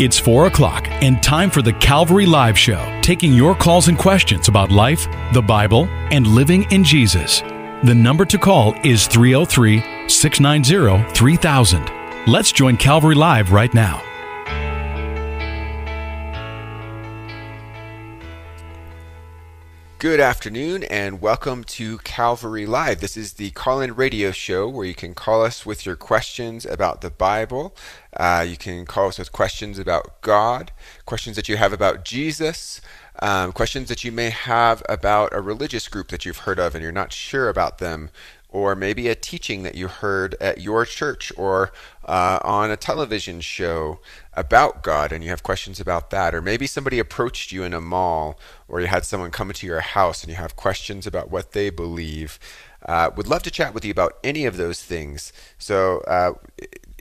It's 4 o'clock and time for the Calvary Live Show, taking your calls and questions about life, the Bible, and living in Jesus. The number to call is 303 690 3000. Let's join Calvary Live right now. Good afternoon and welcome to Calvary Live. This is the call in radio show where you can call us with your questions about the Bible. Uh, you can call us with questions about God, questions that you have about Jesus, um, questions that you may have about a religious group that you've heard of and you're not sure about them or maybe a teaching that you heard at your church or uh, on a television show about God and you have questions about that. Or maybe somebody approached you in a mall or you had someone come into your house and you have questions about what they believe. Uh, would love to chat with you about any of those things. So uh,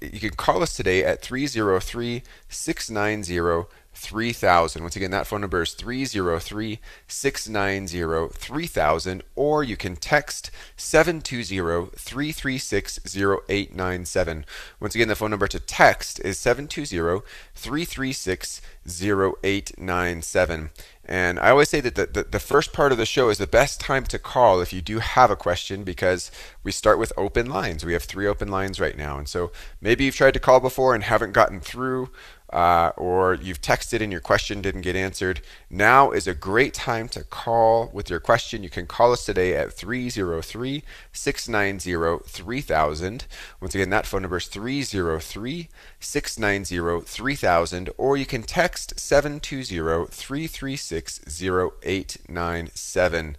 you can call us today at 303 690 3000. Once again, that phone number is 303 690 3000, or you can text 720 336 0897. Once again, the phone number to text is 720 336 0897. And I always say that the, the, the, first part of the show is the best time to call if you do have a question because we start with open lines. We have three open lines right now. And so maybe you've tried to call before and haven't gotten through uh, or you've texted and your question didn't get answered, now is a great time to call with your question. You can call us today at 303 690 3000. Once again, that phone number is 303 690 3000, or you can text 720 336 0897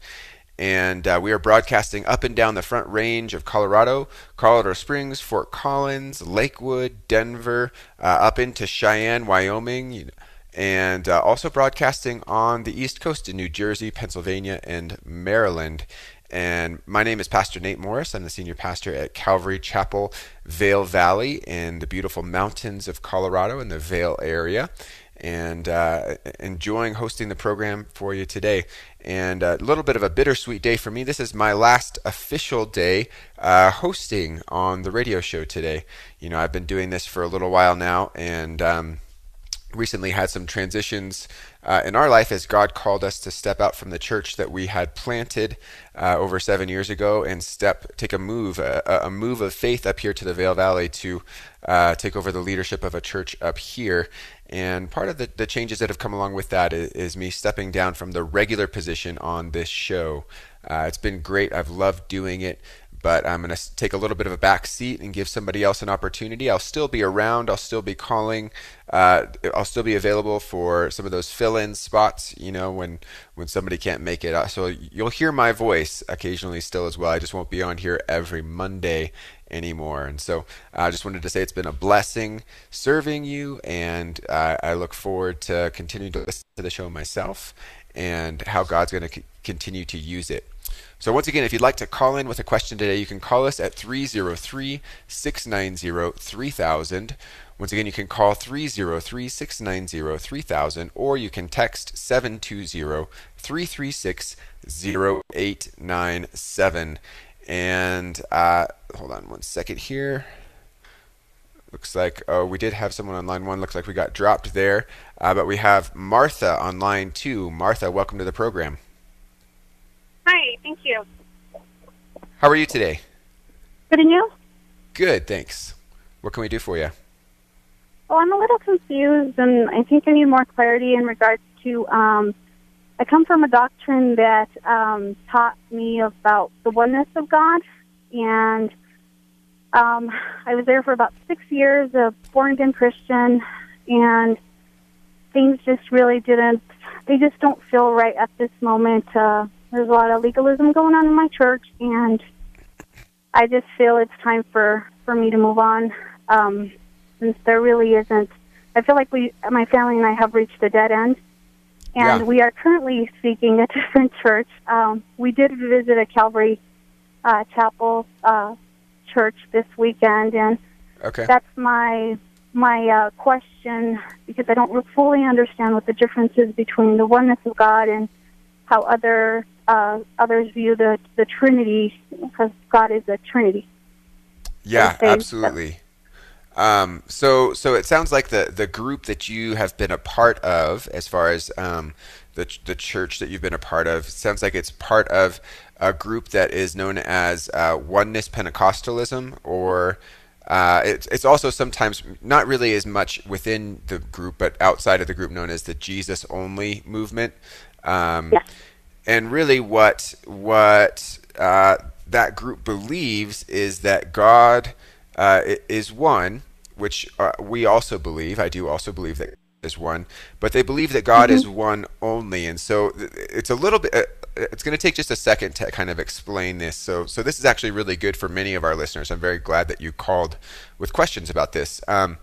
and uh, we are broadcasting up and down the front range of Colorado, Colorado Springs, Fort Collins, Lakewood, Denver, uh, up into Cheyenne, Wyoming, and uh, also broadcasting on the East Coast in New Jersey, Pennsylvania, and Maryland. And my name is Pastor Nate Morris. I'm the senior pastor at Calvary Chapel, Vail Valley, in the beautiful mountains of Colorado in the Vail area and uh, enjoying hosting the program for you today. And a little bit of a bittersweet day for me. This is my last official day uh, hosting on the radio show today. You know, I've been doing this for a little while now, and um, recently had some transitions uh, in our life as God called us to step out from the church that we had planted uh, over seven years ago and step take a move a, a, move of faith up here to the Vail Valley to uh, take over the leadership of a church up here. And part of the, the changes that have come along with that is, is me stepping down from the regular position on this show. Uh, it's been great. I've loved doing it but I'm going to take a little bit of a back seat and give somebody else an opportunity. I'll still be around. I'll still be calling. Uh, I'll still be available for some of those fill-in spots. You know, when when somebody can't make it. Uh, so you'll hear my voice occasionally still as well. I just won't be on here every Monday anymore. And so I just wanted to say it's been a blessing serving you, and I look forward to continuing to listen to the show myself and how God's going to c- continue to use it. So once again, if you'd like to call in with a question today, you can call us at 303-690-3000. Once again, you can call 303-690-3000 or you can text 720-336-0897. And uh, hold on one second here. Looks like oh we did have someone on line one. Looks like we got dropped there, uh, but we have Martha on line two. Martha, welcome to the program. Hi, thank you. How are you today? Good, and you? Good, thanks. What can we do for you? Well, I'm a little confused, and I think I need more clarity in regards to. Um, I come from a doctrine that um, taught me about the oneness of God, and um, I was there for about six years, a born again Christian, and things just really didn't. They just don't feel right at this moment. Uh, there's a lot of legalism going on in my church, and I just feel it's time for for me to move on. Um, since there really isn't, I feel like we, my family and I, have reached a dead end, and Yeah. we are currently seeking a different church. Um, we did visit a Calvary uh, Chapel uh, church this weekend, and Okay. that's my my uh, question because I don't fully understand what the difference is between the oneness of God and how other uh, others view the the Trinity because God is a Trinity. Yeah, absolutely. Um, so so it sounds like the the group that you have been a part of, as far as um, the the church that you've been a part of, sounds like it's part of a group that is known as uh, Oneness Pentecostalism, or uh, it's it's also sometimes not really as much within the group, but outside of the group, known as the Jesus Only movement. Um, Yes. And really, what what uh, that group believes is that God uh, is one, which uh, we also believe. I do also believe that is one, but they believe that God is one only, and so it's a little bit. Uh, it's going to take just a second to kind of explain this. So, so this is actually really good for many of our listeners. I'm very glad that you called with questions about this. Um,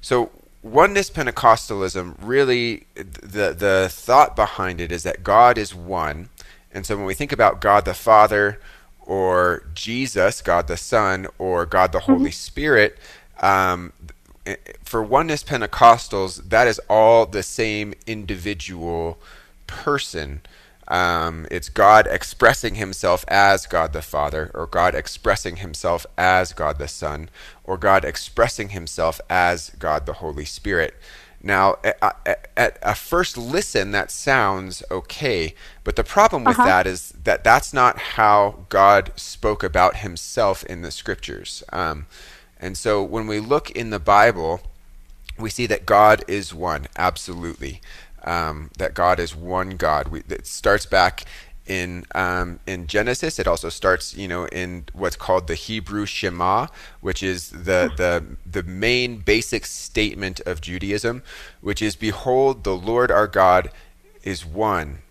so, oneness Pentecostalism really the the thought behind it is that God is one, and so when we think about God the Father or Jesus, God the Son, or God the Holy Spirit, um, for oneness Pentecostals, that is all the same individual person. Um, it's God expressing himself as God the Father, or God expressing himself as God the Son, or God expressing himself as God the Holy Spirit. Now, at, at, at a first listen, that sounds okay, but the problem with that is that that's not how God spoke about himself in the scriptures. Um, and so when we look in the Bible, we see that God is one, absolutely. Um, that God is one God. We, it starts back in um, in Genesis. It also starts, you know, in what's called the Hebrew Shema, which is the the the main basic statement of Judaism, which is, "Behold, the Lord our God is one."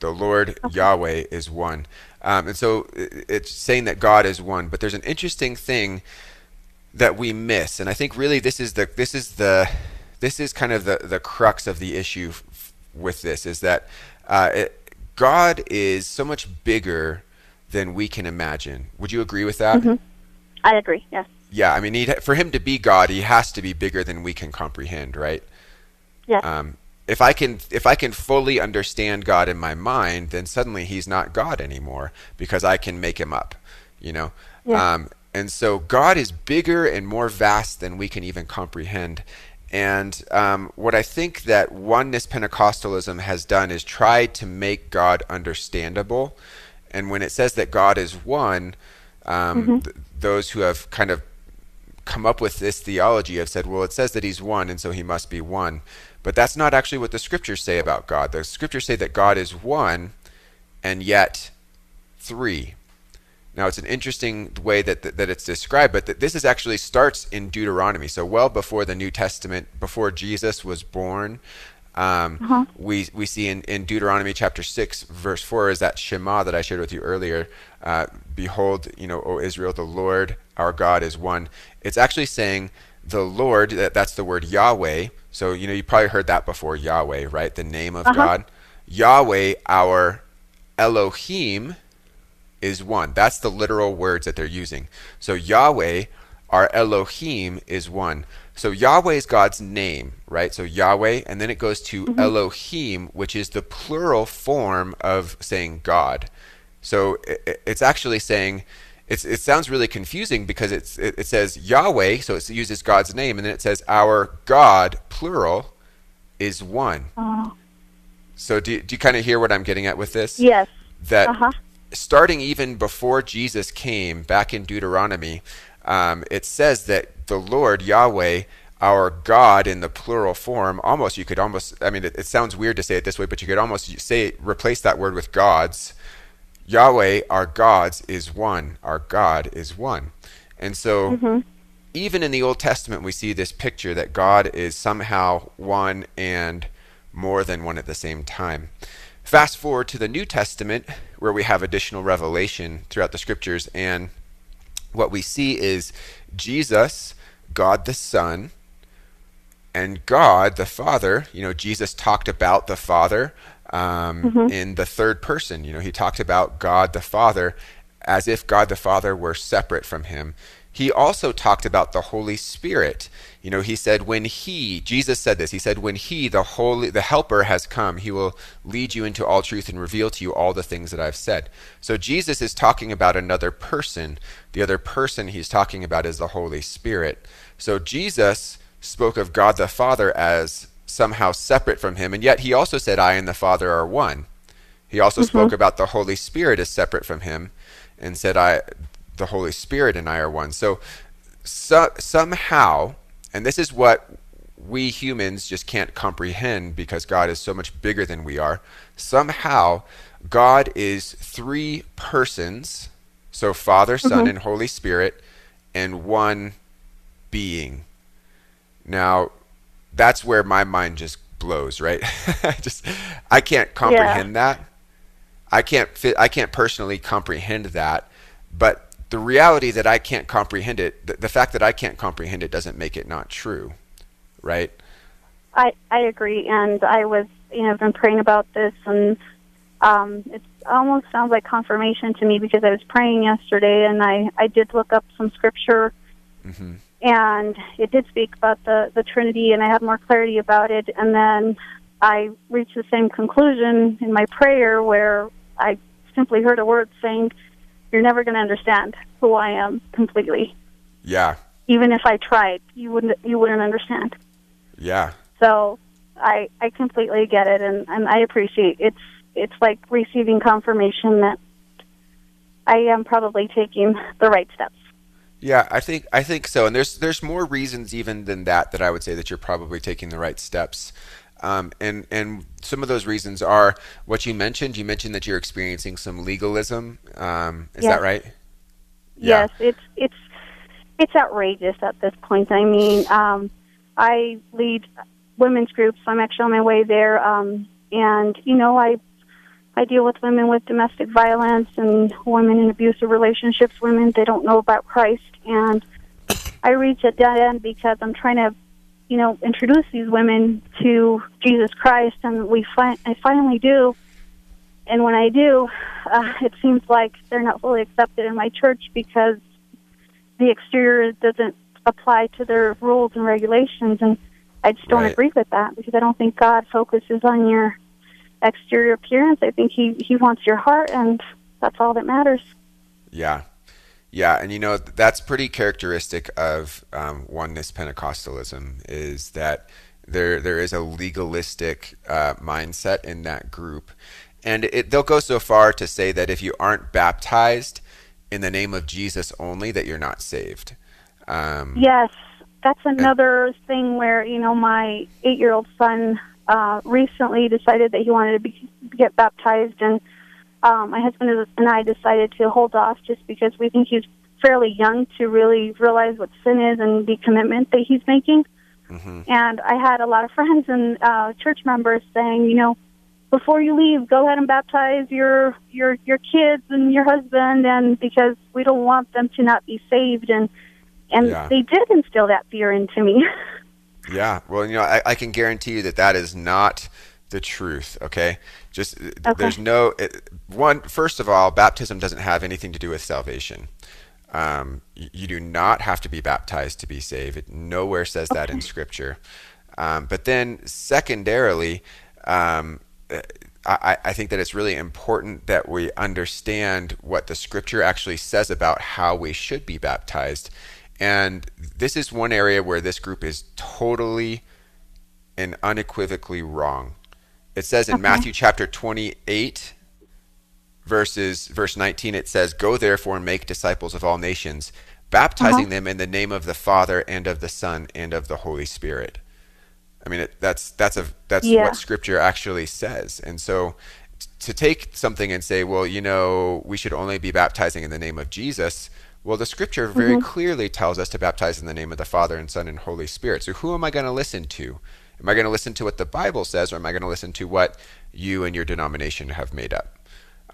The Lord Yahweh is one, um, and so it's saying that God is one. But there's an interesting thing that we miss and i think really this is the this is the this is kind of the the crux of the issue f- with this is that uh, it, god is so much bigger than we can imagine would you agree with that I agree. Yes. yeah i mean he'd, for him to be god he has to be bigger than we can comprehend right Yes. um, if I can if I can fully understand God in my mind, then suddenly He's not God anymore because I can make Him up, you know. Yeah. Um, and so God is bigger and more vast than we can even comprehend. And um, what I think that oneness Pentecostalism has done is tried to make God understandable. And when it says that God is one, um, th- those who have kind of come up with this theology have said, well, it says that he's one, and so he must be one. But that's not actually what the scriptures say about God. The scriptures say that God is one, and yet three. Now, it's an interesting way that, that, that it's described, but that this is actually starts in Deuteronomy. So, well before the New Testament, before Jesus was born, um, we, we see in, in Deuteronomy chapter 6, verse 4, is that Shema that I shared with you earlier. Uh, Behold, you know, O Israel, the Lord our God is one. It's actually saying the Lord, that, that's the word Yahweh. So, you know, you probably heard that before Yahweh, right? The name of God. Yahweh, our Elohim, is one. That's the literal words that they're using. So Yahweh, our Elohim, is one. So Yahweh is God's name, right? So Yahweh, and then it goes to Elohim, which is the plural form of saying God. So it's actually saying, it's, it sounds really confusing because it's, it, it says Yahweh, so it uses God's name, and then it says our God, plural, is one. Oh. So do, do you kind of hear what I'm getting at with this? Yes. that Uh-huh. Starting even before Jesus came, back in Deuteronomy, um, it says that the Lord Yahweh, our God in the plural form, almost you could almost, I mean, it, it sounds weird to say it this way, but you could almost say replace that word with gods. Yahweh, our gods, is one. Our God is one, and so even in the Old Testament, we see this picture that God is somehow one and more than one at the same time. Fast forward to the New Testament, where we have additional revelation throughout the scriptures, and what we see is Jesus, God the Son, and God the Father. You know, Jesus talked about the Father um, in the third person. You know, he talked about God the Father as if God the Father were separate from him. He also talked about the Holy Spirit. You know, he said, when he, Jesus said this, he said, when he, the Holy, the Helper has come, he will lead you into all truth and reveal to you all the things that I've said. So Jesus is talking about another person. The other person he's talking about is the Holy Spirit. So Jesus spoke of God the Father as somehow separate from him, and yet he also said, I and the Father are one. He also mm-hmm. spoke about the Holy Spirit as separate from him and said, I, the Holy Spirit and I are one. So, so somehow, and this is what we humans just can't comprehend because God is so much bigger than we are. Somehow, God is three persons, so Father, Son, mm-hmm. and Holy Spirit, and one being. Now, that's where my mind just blows, right? I just I can't comprehend that. I can't fit, I can't personally comprehend that, but the reality that I can't comprehend it, the, the fact that I can't comprehend it doesn't make it not true, right? I I agree, and I was you know been praying about this, and um, it almost sounds like confirmation to me because I was praying yesterday, and I I did look up some scripture, hmm and it did speak about the the Trinity, and I had more clarity about it, and then I reached the same conclusion in my prayer where I simply heard a word saying, "You're never going to understand who I am completely." Yeah, Even if I tried, you wouldn't you wouldn't understand. yeah, So I I completely get it, and and I appreciate it's it's like receiving confirmation that I am probably taking the right steps. yeah. I think I think so, and there's there's more reasons even than that that I would say that you're probably taking the right steps. Um, and and some of those reasons are what you mentioned. You mentioned that you're experiencing some legalism. Um, is Yes. that right? Yeah. Yes, it's it's it's outrageous at this point. I mean, um, I lead women's groups. I'm actually on my way there, um, and you know, I I deal with women with domestic violence and women in abusive relationships. Women they don't know about Christ, and I reach a dead end because I'm trying to, you know, introduce these women to Jesus Christ, and we fi- I finally do. And when I do, uh, it seems like they're not fully accepted in my church because the exterior doesn't apply to their rules and regulations. And I just don't Right. agree with that because I don't think God focuses on your exterior appearance. I think He He wants your heart, and that's all that matters. Yeah. Yeah, and you know that's pretty characteristic of um, oneness Pentecostalism is that there there is a legalistic uh, mindset in that group, and it, they'll go so far to say that if you aren't baptized in the name of Jesus only, that you're not saved. Um, Yes, that's another thing where you know my eight-year-old son uh, recently decided that he wanted to be, get baptized, and um, my husband and I decided to hold off just because we think he's fairly young to really realize what sin is and the commitment that he's making. mhm. And I had a lot of friends and uh, church members saying, you know, before you leave, go ahead and baptize your your your kids and your husband, and because we don't want them to not be saved. And and Yeah. they did instill that fear into me. Yeah, well, you know, I, I can guarantee you that that is not the truth. Okay, just uh, there's no it, one. First of all, baptism doesn't have anything to do with salvation. Um, y- you do not have to be baptized to be saved. It nowhere says that in Scripture. Um, but then, secondarily, um, uh, I, I think that it's really important that we understand what the Scripture actually says about how we should be baptized. And this is one area where this group is totally and unequivocally wrong. It says in Matthew chapter 28, verses verse 19 it says go therefore and make disciples of all nations baptizing uh-huh. them in the name of the father and of the son and of the holy spirit. I mean it, that's that's a that's Yeah. what scripture actually says. And so t- to take something and say well you know we should only be baptizing in the name of jesus well the scripture very mm-hmm. clearly tells us to baptize in the name of the father and son and holy spirit. So who am i going to listen to am i going to listen to what the bible says or am i going to listen to what you and your denomination have made up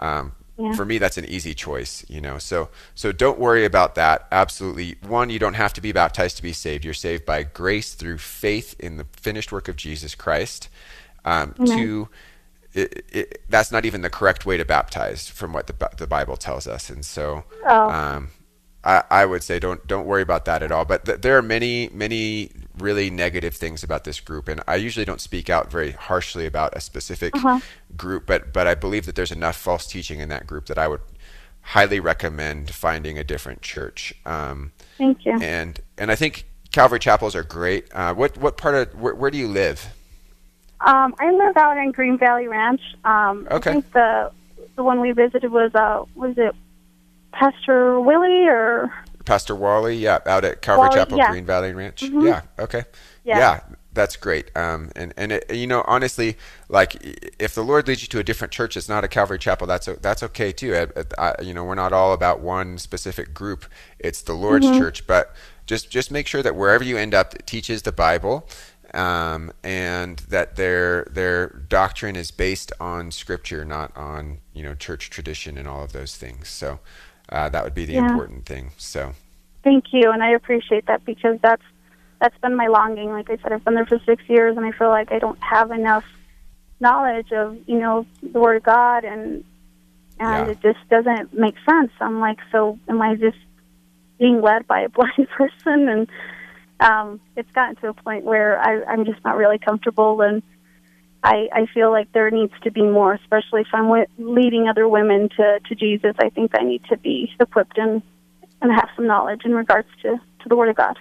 um, Yeah. For me, that's an easy choice, you know. So, so don't worry about that. Absolutely, one, you don't have to be baptized to be saved. You're saved by grace through faith in the finished work of Jesus Christ. Um, two, it, it, that's not even the correct way to baptize, from what the the Bible tells us. And so, Oh. um, I, I would say don't don't worry about that at all. But th- there are many many really negative things about this group, and I usually don't speak out very harshly about a specific Uh-huh. group, but but I believe that there's enough false teaching in that group that I would highly recommend finding a different church. Um, Thank you. and and I think Calvary chapels are great. Uh, what what part of where, where do you live? Um, I live out in Green Valley Ranch. Um, Okay. I think the the one we visited was uh was it Pastor Willie or Pastor Wally, yeah, out at Calvary Wally, Chapel, yeah. Mm-hmm. Green Valley Ranch. Yeah, okay. Yeah. that's great. Um, and and it, you know, honestly, like if the Lord leads you to a different church, it's not a Calvary Chapel. That's o- that's okay too. I, I, you know, we're not all about one specific group. It's the Lord's Mm-hmm. church, but just just make sure that wherever you end up, it teaches the Bible. Um, and that their their doctrine is based on Scripture, not on you know church tradition and all of those things. So uh, that would be the Yeah. important thing. So Thank you, and I appreciate that because that's that's been my longing. Like I said, I've been there for six years, and I feel like I don't have enough knowledge of you know the Word of God, and and Yeah. it just doesn't make sense. I'm like, so am I just being led by a blind person? And um, it's gotten to a point where I, I'm just not really comfortable, and I, I feel like there needs to be more, especially if I'm wi- leading other women to to Jesus. I think I need to be equipped and and have some knowledge in regards to to the Word of God.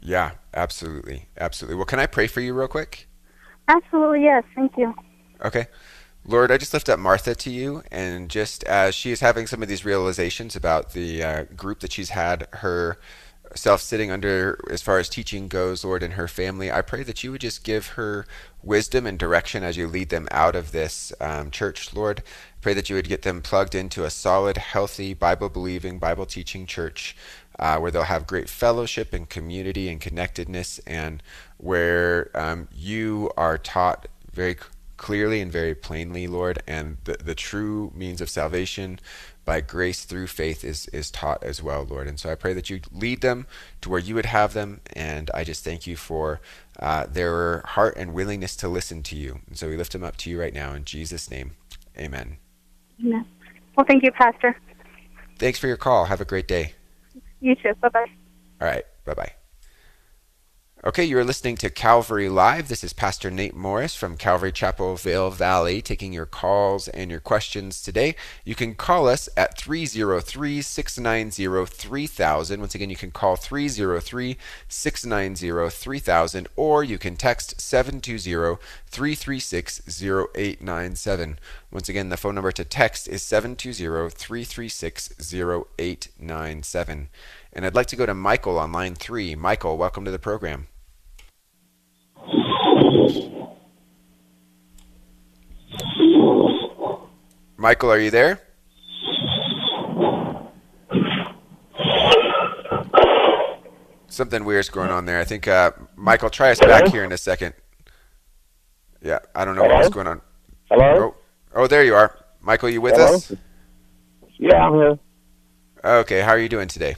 Yeah, absolutely. Absolutely. Well, can I pray for you real quick? Absolutely, yes. Thank you. Okay. Lord, I just lift up Martha to you, and just as she is having some of these realizations about the uh, group that she's had herself sitting under as far as teaching goes, Lord, and her family, I pray that you would just give her wisdom and direction as you lead them out of this um, church, Lord. Pray that you would get them plugged into a solid, healthy, Bible believing, Bible teaching church uh, where they'll have great fellowship and community and connectedness, and where um, you are taught very clearly and very plainly, Lord, and the, the true means of salvation by grace through faith is, is taught as well, Lord. And so I pray that you lead them to where you would have them, and I just thank you for uh, their heart and willingness to listen to you. And so we lift them up to you right now in Jesus' name. Amen. Amen. Well, thank you, Pastor. Thanks for your call. Have a great day. You too. Bye bye. All right. Bye bye. Okay, you're listening to Calvary Live. This is Pastor Nate Morris from Calvary Chapel, Vail Valley, taking your calls and your questions today. You can call us at 303 690 3000. Once again, you can call 303 690 3000, or you can text 720 336 0897. Once again, the phone number to text is 720 336 0897. And I'd like to go to Michael on line three. Michael, welcome to the program. Michael, are you there? Something weird's going on there. I think, uh, Michael, try us back here in a second. Yeah, I don't know what's going on. Hello? Oh, oh, there you are. Michael, you with Hello? us? Yeah, I'm here. Okay, how are you doing today?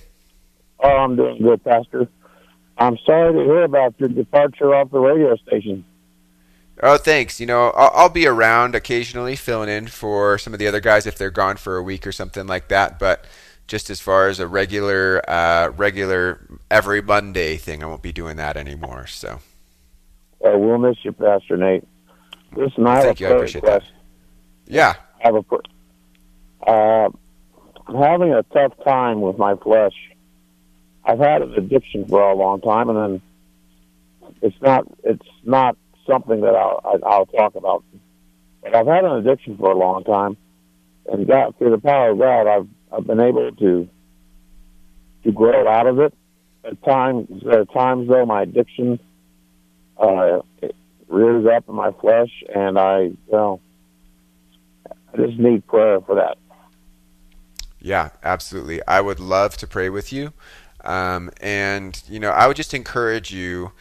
Oh, I'm doing good, Pastor. I'm sorry to hear about your departure off the radio station. Oh, thanks. You know, I'll, I'll be around occasionally filling in for some of the other guys if they're gone for a week or something like that. But just as far as a regular, uh, regular every Monday thing, I won't be doing that anymore. So Uh, we'll miss you, Pastor Nate. Listen, I thank you. I appreciate that. Yeah. I have a, uh, I'm having a tough time with my flesh. I've had an addiction for a long time, and then it's not it's not something that I'll I'll talk about. But I've had an addiction for a long time, and God, through the power of God, I've I've been able to to grow out of it. At times, there are times though my addiction uh, rears up in my flesh, and I well, I just need prayer for that. Yeah, absolutely. I would love to pray with you. Um, and, you know, I would just encourage you.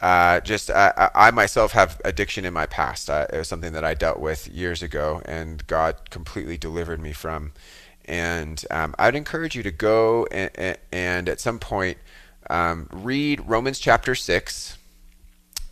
Uh, just I, I myself have addiction in my past. It was something that I dealt with years ago, and God completely delivered me from. And um, I'd encourage you to go and, and at some point um, read Romans chapter six,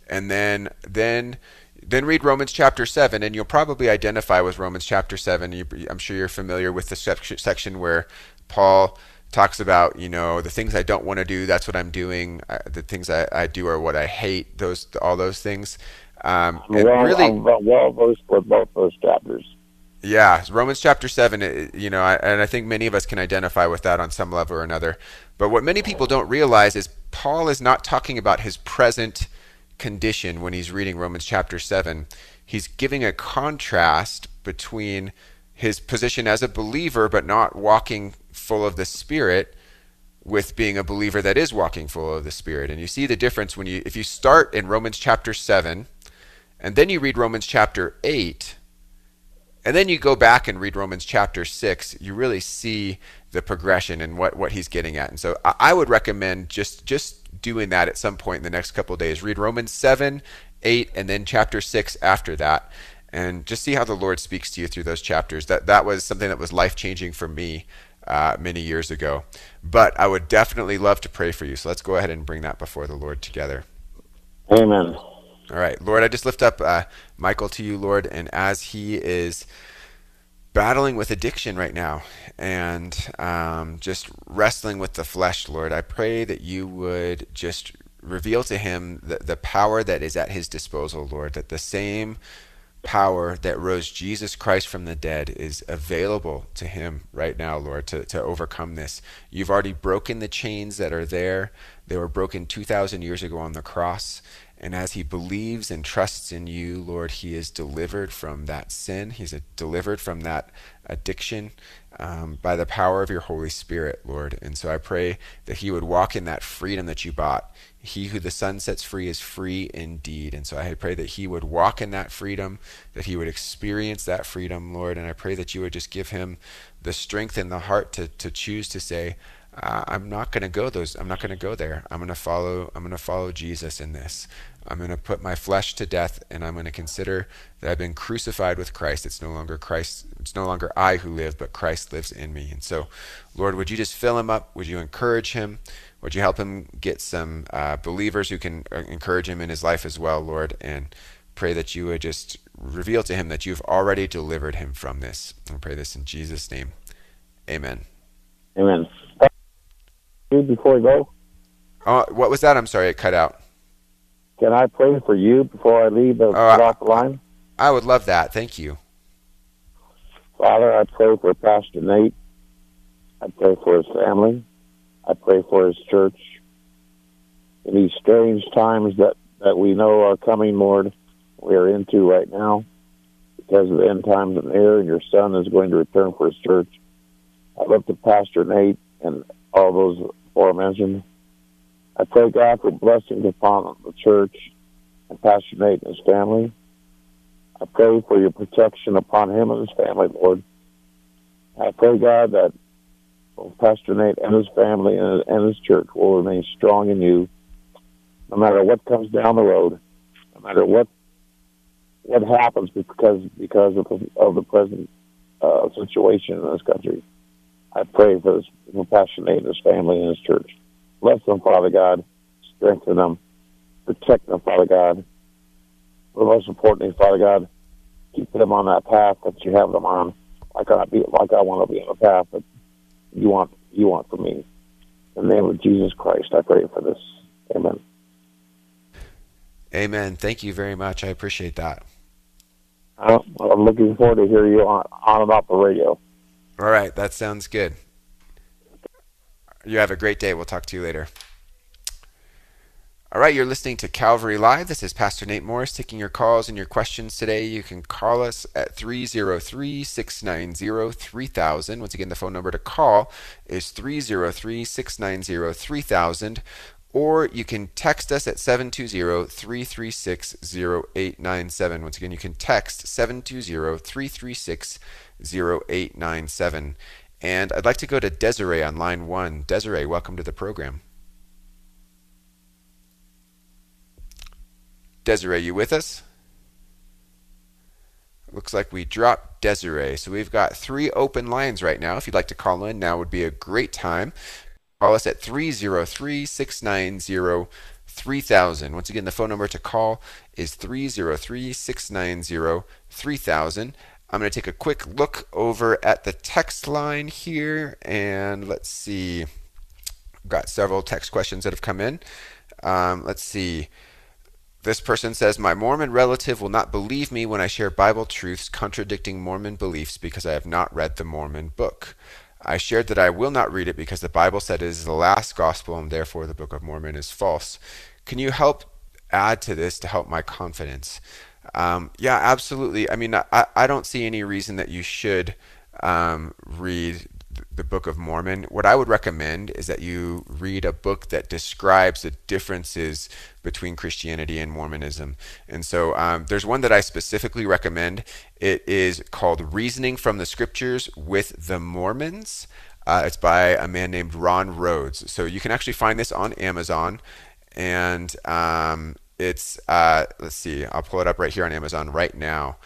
and then then then read Romans chapter 7 and you'll probably identify with Romans chapter 7 you, I'm sure you're familiar with the section where Paul talks about you know the things I don't want to do that's what I'm doing uh, the things I, I do are what I hate those all those things um, well, really I'm well versed with both those chapters. Yeah, Romans chapter 7, it- you know, I, and I think many of us can identify with that on some level or another. But what many people don't realize is Paul is not talking about his present condition when he's reading Romans chapter 7. He's giving a contrast between his position as a believer but not walking full of the Spirit with being a believer that is walking full of the Spirit. And you see the difference when you, if you start in Romans chapter 7 and then you read Romans chapter 8 and then you go back and read Romans chapter 6, you really see the progression and what, what he's getting at. And so I, I would recommend just just doing that at some point in the next couple days. Read Romans 7, 8, and then chapter 6 after that. And just see how the Lord speaks to you through those chapters. That that was something that was life changing for me uh, many years ago. But I would definitely love to pray for you. So let's go ahead and bring that before the Lord together. Amen. All right, Lord, I just lift up uh, Michael to you, Lord, and as he is battling with addiction right now and um, just wrestling with the flesh, Lord, I pray that you would just reveal to him the, the power that is at his disposal, Lord, that the same power that rose Jesus Christ from the dead is available to him right now, Lord, to, to overcome this. You've already broken the chains that are there. They were broken 2,000 years ago on the cross. And as he believes and trusts in you, Lord, he is delivered from that sin. He's delivered from that addiction um, by the power of your Holy Spirit, Lord. And so I pray that he would walk in that freedom that you bought. He who the Son sets free is free indeed. And so I pray that he would walk in that freedom, that he would experience that freedom, Lord. And I pray that you would just give him the strength and the heart to, to choose to say, uh, I'm not going to go those. I'm not going to go there. I'm going to follow. I'm going to follow Jesus in this. I'm going to put my flesh to death, and I'm going to consider that I've been crucified with Christ. It's no longer Christ. It's no longer I who live, but Christ lives in me. And so, Lord, would you just fill him up? Would you encourage him? Would you help him get some uh, believers who can uh, encourage him in his life as well, Lord? And pray that you would just reveal to him that you've already delivered him from this. I pray this in Jesus' name. Amen. Amen. Before we go, Oh, what was that? I'm sorry, it cut out. can I pray for you before I leave the, I- off the line? I would love that. Thank you. Father, I pray for Pastor Nate. I pray for his family. I pray for his church. In these strange times that, that we know are coming, Lord, we are into right now because of the end times and near, and your son is going to return for his church. I lift to Pastor Nate and all those aforementioned. I pray, God, for blessings upon the church and Pastor Nate and his family. I pray for your protection upon him and his family, Lord. I pray, God, that Pastor Nate and his family and, and his church will remain strong in you, no matter what comes down the road, no matter what what happens because because of the, of the present uh, situation in this country. I pray for, this, for Pastor Nate and his family and his church. Bless them, Father God. Strengthen them. Protect them, Father God. But most importantly, Father God, keep them on that path that you have them on. Like I be, like I want to be on the path that you want you want for me. In the name of Jesus Christ, I pray for this. Amen. Amen. Thank you very much. I appreciate that. I'm looking forward to hear you on on about the radio. All right, that sounds good. You have a great day. We'll talk to you later. All right, you're listening to Calvary Live. This is Pastor Nate Morris taking your calls and your questions today. You can call us at 303 690 3000. Once again, the phone number to call is 303 690 3000. Or you can text us at 720 336 0897. Once again, you can text 720 336 0897. And I'd like to go to Desiree on line one. Desiree, welcome to the program. Desiree, you with us? Looks like we dropped Desiree. So we've got three open lines right now. If you'd like to call in, now would be a great time. Call us at 303 690 3000. Once again, the phone number to call is 303 690 3000. I'm going to take a quick look over at the text line here and let's see. I've got several text questions that have come in. Um, let's see. This person says, My Mormon relative will not believe me when I share Bible truths contradicting Mormon beliefs because I have not read the Mormon book. I shared that I will not read it because the Bible said it is the last gospel and therefore the Book of Mormon is false. Can you help add to this to help my confidence? Um, yeah, absolutely. I mean, I, I don't see any reason that you should um, read the Book of Mormon, what I would recommend is that you read a book that describes the differences between Christianity and Mormonism. And so um, there's one that I specifically recommend. It is called Reasoning from the Scriptures with the Mormons. Uh, it's by a man named Ron Rhodes. So you can actually find this on Amazon. And um, it's, uh, let's see, I'll pull it up right here on Amazon right now.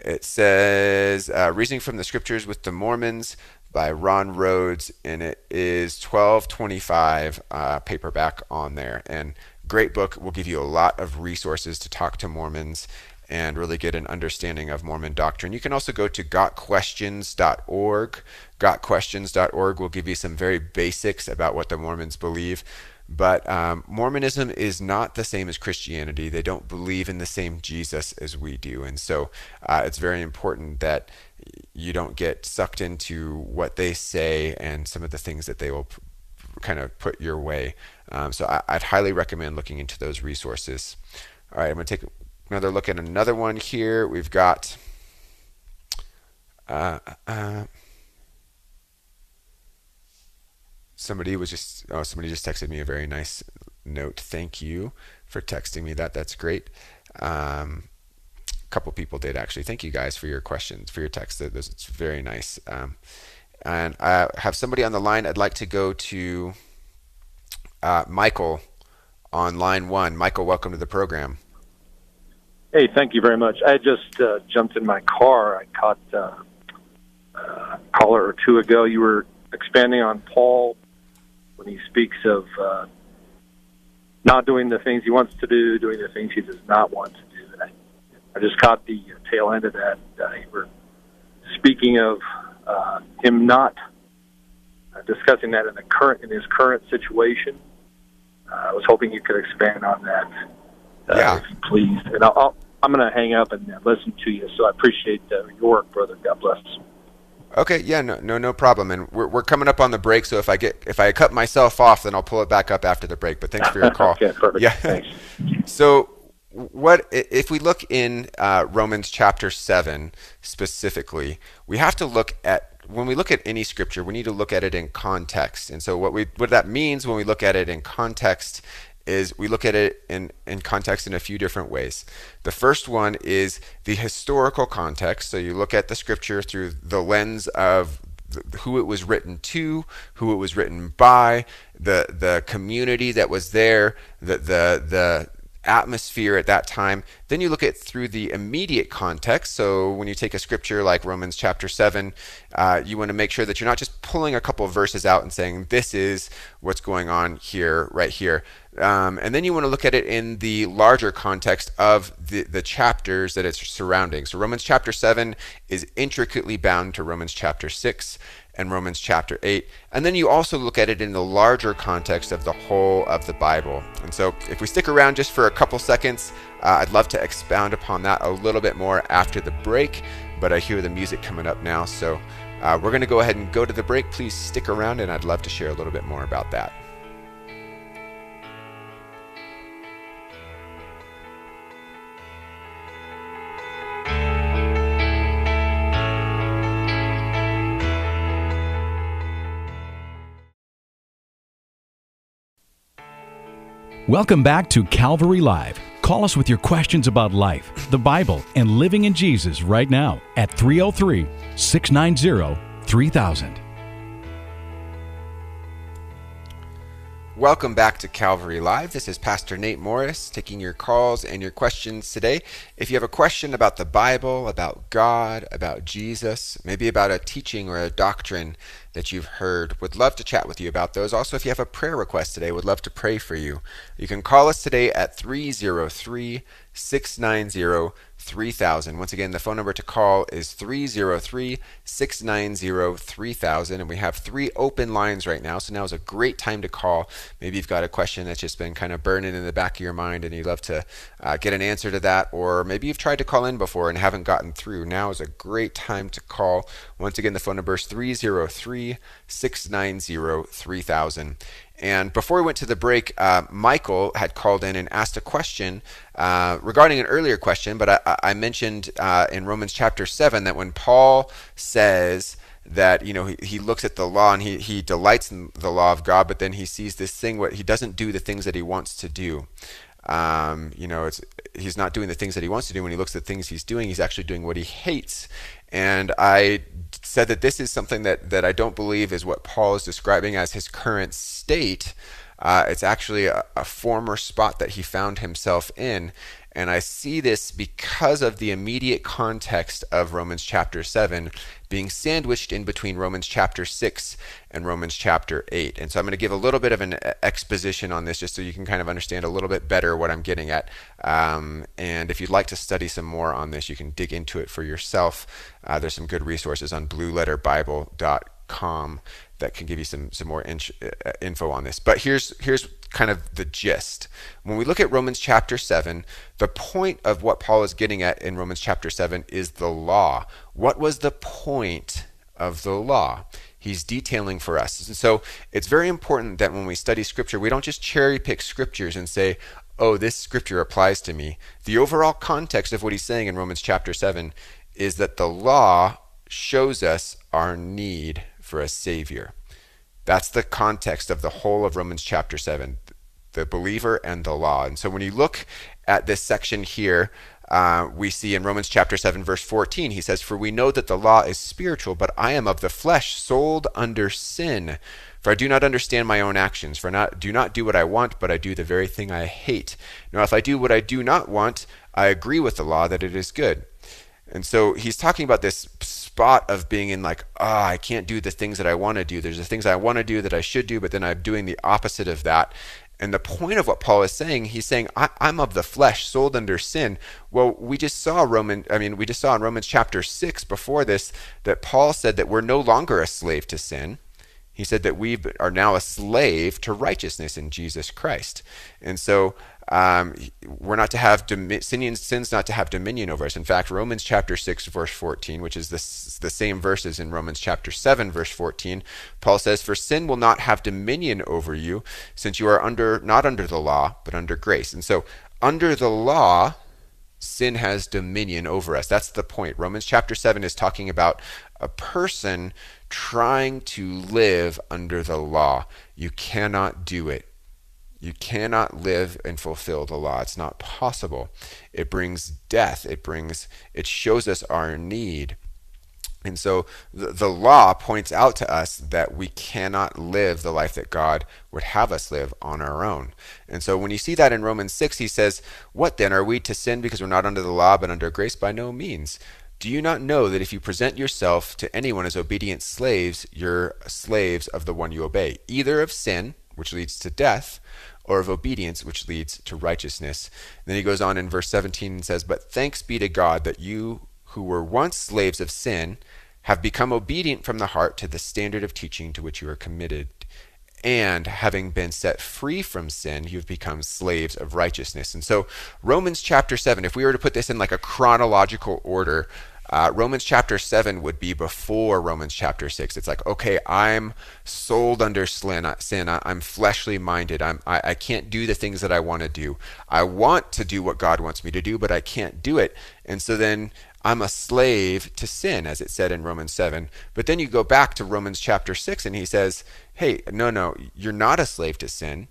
It says, uh, Reasoning from the Scriptures with the Mormons by Ron Rhodes, and it is 1225 uh, paperback on there. And great book. Will give you a lot of resources to talk to Mormons and really get an understanding of Mormon doctrine. You can also go to gotquestions.org. Gotquestions.org will give you some very basics about what the Mormons believe. But um, Mormonism is not the same as Christianity. They don't believe in the same Jesus as we do. And so uh, it's very important that you don't get sucked into what they say and some of the things that they will p- kind of put your way. Um, so I, would highly recommend looking into those resources. All right, I'm going to take another look at another one here. We've got. Uh, uh, somebody was just oh somebody just texted me a very nice note thank you for texting me that that's great um, couple people did actually. Thank you guys for your questions for your text. It's very nice. Um, and i have somebody on the line. I'd like to go to uh, michael on line one. Michael welcome to the program. Hey thank you very much. I just uh, jumped in my car. I caught uh, a caller or two ago. You were expanding on paul when he speaks of uh, not doing the things he wants to do, doing the things he does not want. to I, just caught the tail end of that. Uh, you were speaking of uh, him not uh, discussing that in the current in his current situation. Uh, I was hoping you could expand on that, uh, yeah. please. And I'll, I'll, I'm going to hang up and listen to you. So I appreciate uh, your work, brother. God bless. Okay, yeah, no, no, no problem. And we're, we're coming up on the break, so if I get if I cut myself off, then I'll pull it back up after the break. But thanks for your call. okay, perfect. Yeah. Thanks. so, what if we look in uh, Romans chapter seven specifically? We have to look at when we look at any scripture, we need to look at it in context. And so, what we what that means when we look at it in context is we look at it in, in context in a few different ways. The first one is the historical context. So you look at the scripture through the lens of who it was written to, who it was written by, the the community that was there, the the the atmosphere at that time. Then you look at through the immediate context. So when you take a scripture like Romans chapter 7, uh, you want to make sure that you're not just pulling a couple of verses out and saying, this is what's going on here, right here. Um, and then you want to look at it in the larger context of the, the chapters that it's surrounding. So Romans chapter 7 is intricately bound to Romans chapter 6 and Romans chapter 8. And then you also look at it in the larger context of the whole of the Bible. And so if we stick around just for a couple seconds, uh, I'd love to expound upon that a little bit more after the break. But I hear the music coming up now. So uh, we're going to go ahead and go to the break. Please stick around, and I'd love to share a little bit more about that. Welcome back to Calvary Live. Call us with your questions about life, the Bible, and living in Jesus right now at 303 690 3000. Welcome back to Calvary Live. This is Pastor Nate Morris taking your calls and your questions today. If you have a question about the Bible, about God, about Jesus, maybe about a teaching or a doctrine that you've heard, would love to chat with you about those. Also, if you have a prayer request today, would love to pray for you. You can call us today at 303 690 3000. Once again, the phone number to call is 303 690 3000. And we have three open lines right now. So now is a great time to call. Maybe you've got a question that's just been kind of burning in the back of your mind and you'd love to uh, get an answer to that. Or maybe you've tried to call in before and haven't gotten through. Now is a great time to call. Once again, the phone number is 303 690 3000. And before we went to the break, uh, Michael had called in and asked a question uh, regarding an earlier question, but I, I mentioned uh, in Romans chapter 7 that when Paul says that you know he, he looks at the law and he, he delights in the law of God, but then he sees this thing what he doesn't do the things that he wants to do. Um, you know, it's he's not doing the things that he wants to do. When he looks at the things he's doing, he's actually doing what he hates. And I said that this is something that, that I don't believe is what Paul is describing as his current state. Uh, it's actually a, a former spot that he found himself in. And I see this because of the immediate context of Romans chapter 7 being sandwiched in between Romans chapter 6 and Romans chapter 8. And so I'm going to give a little bit of an exposition on this just so you can kind of understand a little bit better what I'm getting at. Um, and if you'd like to study some more on this, you can dig into it for yourself. Uh, there's some good resources on blueletterbible.com that can give you some some more in, uh, info on this. But here's here's kind of the gist. When we look at Romans chapter 7, the point of what Paul is getting at in Romans chapter 7 is the law. What was the point of the law? He's detailing for us. And so it's very important that when we study scripture, we don't just cherry pick scriptures and say, oh, this scripture applies to me. The overall context of what he's saying in Romans chapter 7 is that the law shows us our need for a savior. That's the context of the whole of Romans chapter 7 the believer and the law. And so when you look at this section here, uh, we see in Romans chapter 7, verse 14, he says, For we know that the law is spiritual, but I am of the flesh, sold under sin. For I do not understand my own actions, for I not, do not do what I want, but I do the very thing I hate. Now, if I do what I do not want, I agree with the law that it is good. And so he's talking about this spot of being in like, ah, oh, I can't do the things that I want to do. There's the things I want to do that I should do, but then I'm doing the opposite of that. And the point of what Paul is saying, he's saying, I, am of the flesh, sold under sin. Well, we just saw Roman, I mean, we just saw in Romans chapter six before this that Paul said that we're no longer a slave to sin. He said that we are now a slave to righteousness in Jesus Christ. And so um, we're not to have domi- sin's not to have dominion over us. In fact, Romans chapter six verse fourteen, which is the the same verses in Romans chapter seven verse fourteen, Paul says, "For sin will not have dominion over you, since you are under not under the law, but under grace." And so, under the law, sin has dominion over us. That's the point. Romans chapter seven is talking about a person trying to live under the law. You cannot do it. You cannot live and fulfill the law. It's not possible. It brings death. It brings it shows us our need. And so the, the law points out to us that we cannot live the life that God would have us live on our own. And so when you see that in Romans 6, he says, What then? Are we to sin because we're not under the law but under grace? By no means. Do you not know that if you present yourself to anyone as obedient slaves, you're slaves of the one you obey, either of sin, which leads to death, or of obedience, which leads to righteousness. And then he goes on in verse 17 and says, But thanks be to God that you who were once slaves of sin have become obedient from the heart to the standard of teaching to which you are committed. And having been set free from sin, you've become slaves of righteousness. And so, Romans chapter 7, if we were to put this in like a chronological order, uh, Romans chapter 7 would be before Romans chapter 6. It's like, okay, I'm sold under sin. I'm fleshly minded. I'm, I, I can't do the things that I want to do. I want to do what God wants me to do, but I can't do it. And so then I'm a slave to sin, as it said in Romans 7. But then you go back to Romans chapter 6, and he says, hey, no, no, you're not a slave to sin.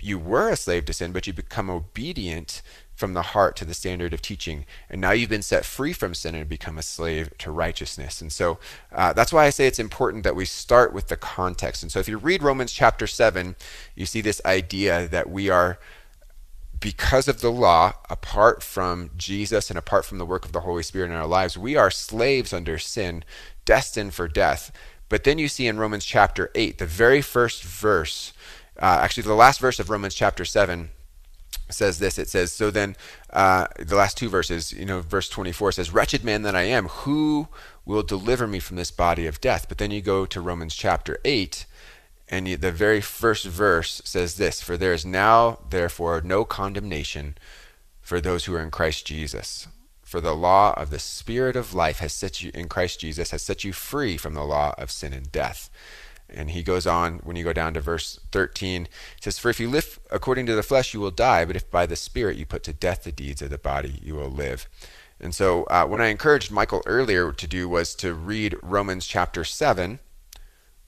You were a slave to sin, but you become obedient from the heart to the standard of teaching. And now you've been set free from sin and become a slave to righteousness. And so uh, that's why I say it's important that we start with the context. And so if you read Romans chapter 7, you see this idea that we are, because of the law, apart from Jesus and apart from the work of the Holy Spirit in our lives, we are slaves under sin, destined for death. But then you see in Romans chapter 8, the very first verse, uh, actually the last verse of Romans chapter 7, says this. It says, so then uh, the last two verses, you know, verse 24 says, Wretched man that I am, who will deliver me from this body of death? But then you go to Romans chapter 8, and you, the very first verse says this For there is now, therefore, no condemnation for those who are in Christ Jesus. For the law of the Spirit of life has set you in Christ Jesus has set you free from the law of sin and death. And he goes on when you go down to verse 13, says, For if you live according to the flesh, you will die, but if by the Spirit you put to death the deeds of the body, you will live. And so, uh, what I encouraged Michael earlier to do was to read Romans chapter 7,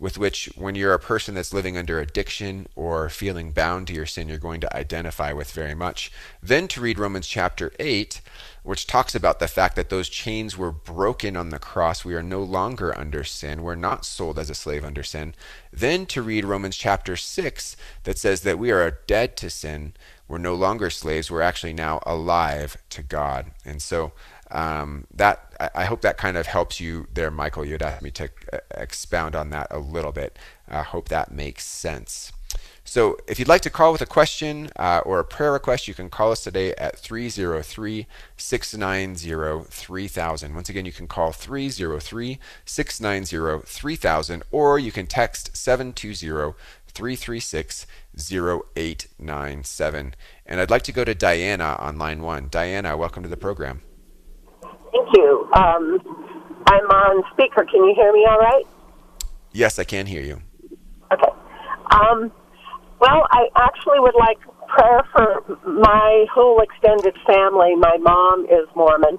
with which, when you're a person that's living under addiction or feeling bound to your sin, you're going to identify with very much. Then to read Romans chapter 8, which talks about the fact that those chains were broken on the cross. We are no longer under sin. We're not sold as a slave under sin. Then to read Romans chapter 6, that says that we are dead to sin. We're no longer slaves. We're actually now alive to God. And so, um, that I, hope that kind of helps you there, Michael. You'd asked me to uh, expound on that a little bit. I hope that makes sense. So if you'd like to call with a question uh, or a prayer request, you can call us today at 303 690 3000. Once again, you can call 303 690 3000 or you can text 720 336 0897. And I'd like to go to Diana on line one. Diana, welcome to the program. Thank you. Um, I'm on speaker. Can you hear me all right? Yes, I can hear you. Okay. Um, well, I actually would like prayer for my whole extended family. My mom is Mormon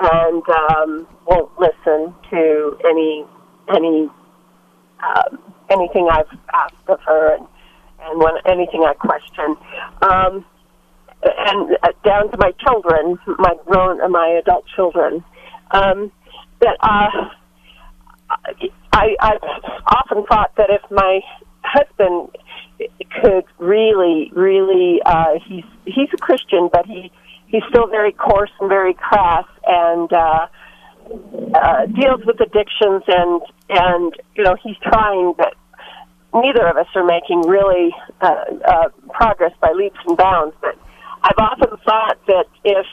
and um, won't listen to any any uh, anything I've asked of her, and and when anything I question. Um, and uh, down to my children, my grown, uh, my adult children, um, that uh, I, I've often thought that if my husband could really, really, uh, he's he's a Christian, but he he's still very coarse and very crass, and uh, uh, deals with addictions, and and you know he's trying, but neither of us are making really uh, uh, progress by leaps and bounds. But I've often thought that if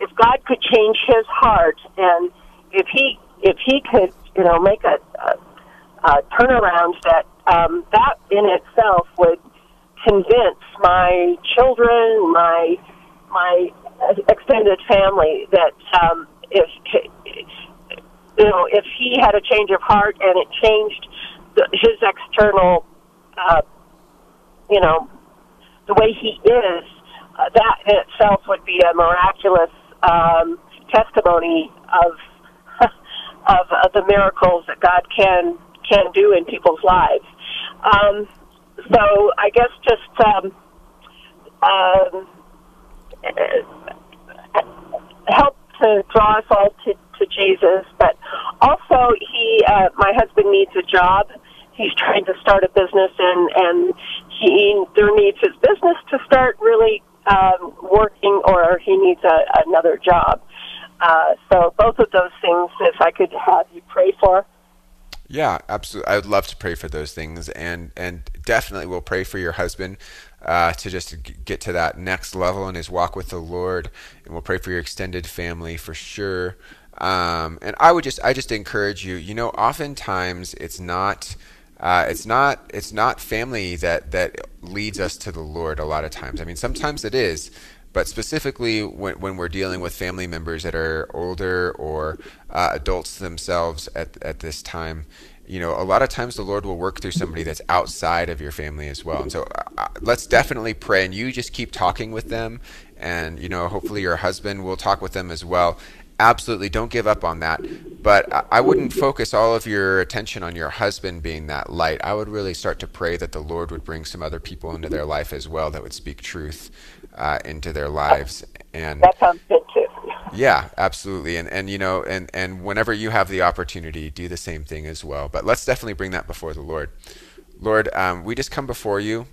if God could change his heart, and if he if he could, you know, make a, a, a turnaround that um, that in itself would convince my children, my my extended family that um, if you know if he had a change of heart and it changed the, his external, uh, you know, the way he is, uh, that in itself would be a miraculous um, testimony of of uh, the miracles that God can can do in people's lives. Um, so I guess just um, um, help to draw us all to, to Jesus, but also he, uh, my husband needs a job. He's trying to start a business, and and he there needs his business to start really um, working, or he needs a, another job. Uh, so both of those things, if I could have you pray for. Yeah, absolutely. I would love to pray for those things, and and definitely we'll pray for your husband uh, to just get to that next level in his walk with the Lord, and we'll pray for your extended family for sure. Um, and I would just I just encourage you. You know, oftentimes it's not. Uh, it's not it's not family that that leads us to the Lord a lot of times. I mean, sometimes it is, but specifically when, when we're dealing with family members that are older or uh, adults themselves at, at this time, you know, a lot of times the Lord will work through somebody that's outside of your family as well. And so uh, uh, let's definitely pray. And you just keep talking with them. And, you know, hopefully your husband will talk with them as well. Absolutely don't give up on that. But I, I wouldn't focus all of your attention on your husband being that light. I would really start to pray that the Lord would bring some other people into their life as well that would speak truth uh, into their lives. And that sounds good too. Yeah, absolutely. And and you know, and and whenever you have the opportunity, do the same thing as well. But let's definitely bring that before the Lord. Lord, um, we just come before you,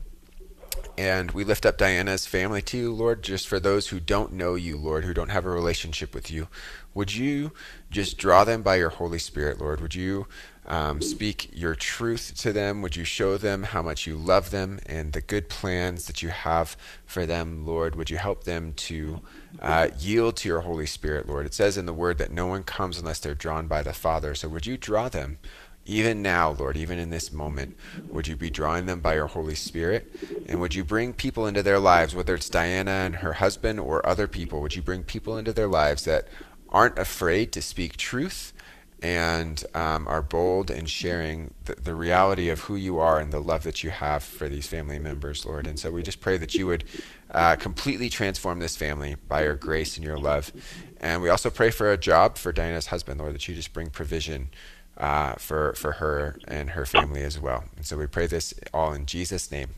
And we lift up Diana's family to you, Lord, just for those who don't know you, Lord, who don't have a relationship with you. Would you just draw them by your Holy Spirit, Lord? Would you um, speak your truth to them? Would you show them how much you love them and the good plans that you have for them, Lord? Would you help them to uh, yield to your Holy Spirit, Lord? It says in the Word that no one comes unless they're drawn by the Father. So would you draw them? Even now, Lord, even in this moment, would you be drawing them by your Holy Spirit? And would you bring people into their lives, whether it's Diana and her husband or other people, would you bring people into their lives that aren't afraid to speak truth and um, are bold in sharing the, the, reality of who you are and the love that you have for these family members, Lord. And so we just pray that you would uh, completely transform this family by your grace and your love. And we also pray for a job for Diana's husband, Lord, that you just bring provision uh, for, for her and her family as well. And so we pray this all in Jesus' name.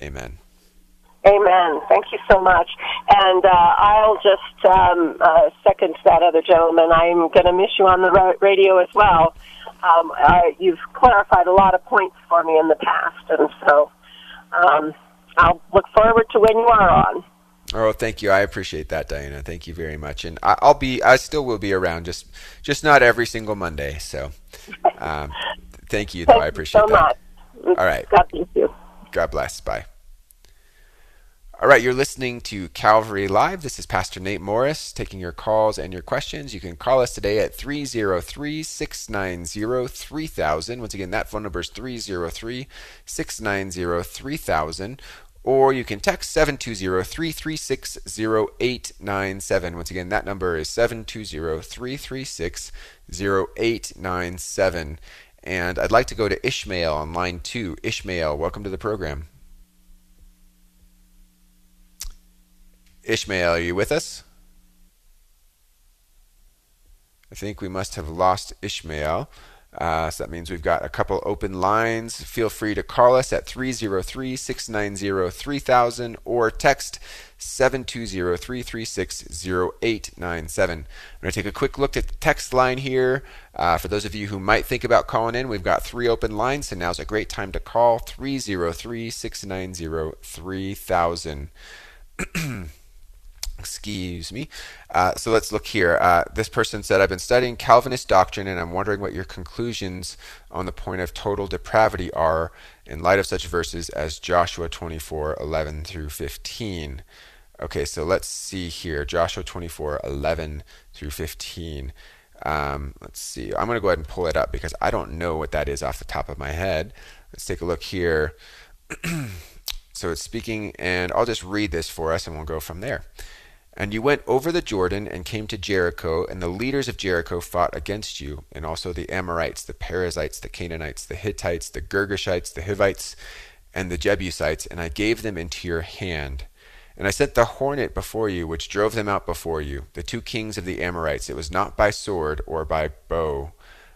Amen. Amen. Thank you so much. And uh, I'll just um, uh, second that other gentleman. I'm going to miss you on the radio as well. Um, I, you've clarified a lot of points for me in the past, and so um, I'll look forward to when you are on. Oh, thank you. I appreciate that, Diana. Thank you very much. And I, will be, I still will be around, just, just not every single Monday. So, um, thank you, though. Thank I appreciate so that. Much. All right. God bless you. God bless. Bye. All right, you're listening to Calvary Live. This is Pastor Nate Morris taking your calls and your questions. You can call us today at 303 690 3000. Once again, that phone number is 303 690 3000. Or you can text 720 336 0897. Once again, that number is 720 336 0897. And I'd like to go to Ishmael on line two. Ishmael, welcome to the program. Ishmael, are you with us? I think we must have lost Ishmael. Uh, so that means we've got a couple open lines. Feel free to call us at 303 690 3000 or text 720 336 0897. I'm going to take a quick look at the text line here. Uh, for those of you who might think about calling in, we've got three open lines, so now's a great time to call 303 690 3000. Excuse me. Uh, so let's look here. Uh, this person said, I've been studying Calvinist doctrine and I'm wondering what your conclusions on the point of total depravity are in light of such verses as Joshua 24 11 through 15. Okay, so let's see here. Joshua 24 11 through 15. Um, let's see. I'm going to go ahead and pull it up because I don't know what that is off the top of my head. Let's take a look here. so it's speaking, and I'll just read this for us and we'll go from there. And you went over the Jordan and came to Jericho, and the leaders of Jericho fought against you, and also the Amorites, the Perizzites, the Canaanites, the Hittites, the Girgashites, the Hivites, and the Jebusites, and I gave them into your hand. And I sent the hornet before you, which drove them out before you, the two kings of the Amorites. It was not by sword or by bow.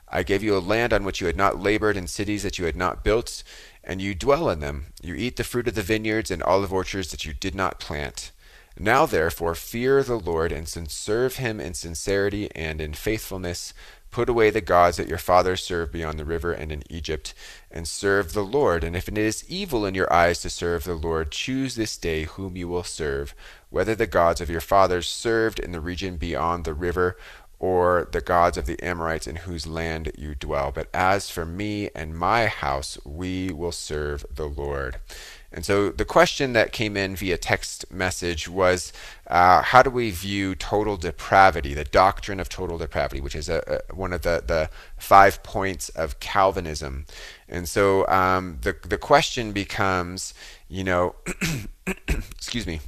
I gave you a land on which you had not labored, and cities that you had not built, and you dwell in them. You eat the fruit of the vineyards and olive orchards that you did not plant. Now therefore fear the Lord and serve him in sincerity and in faithfulness. Put away the gods that your fathers served beyond the river and in Egypt, and serve the Lord. And if it is evil in your eyes to serve the Lord, choose this day whom you will serve, whether the gods of your fathers served in the region beyond the river, or the gods of the Amorites in whose land you dwell. But as for me and my house, we will serve the Lord. And so the question that came in via text message was uh, how do we view total depravity, the doctrine of total depravity, which is a, a, one of the, the five points of Calvinism. And so um, the, the question becomes, you know, excuse me,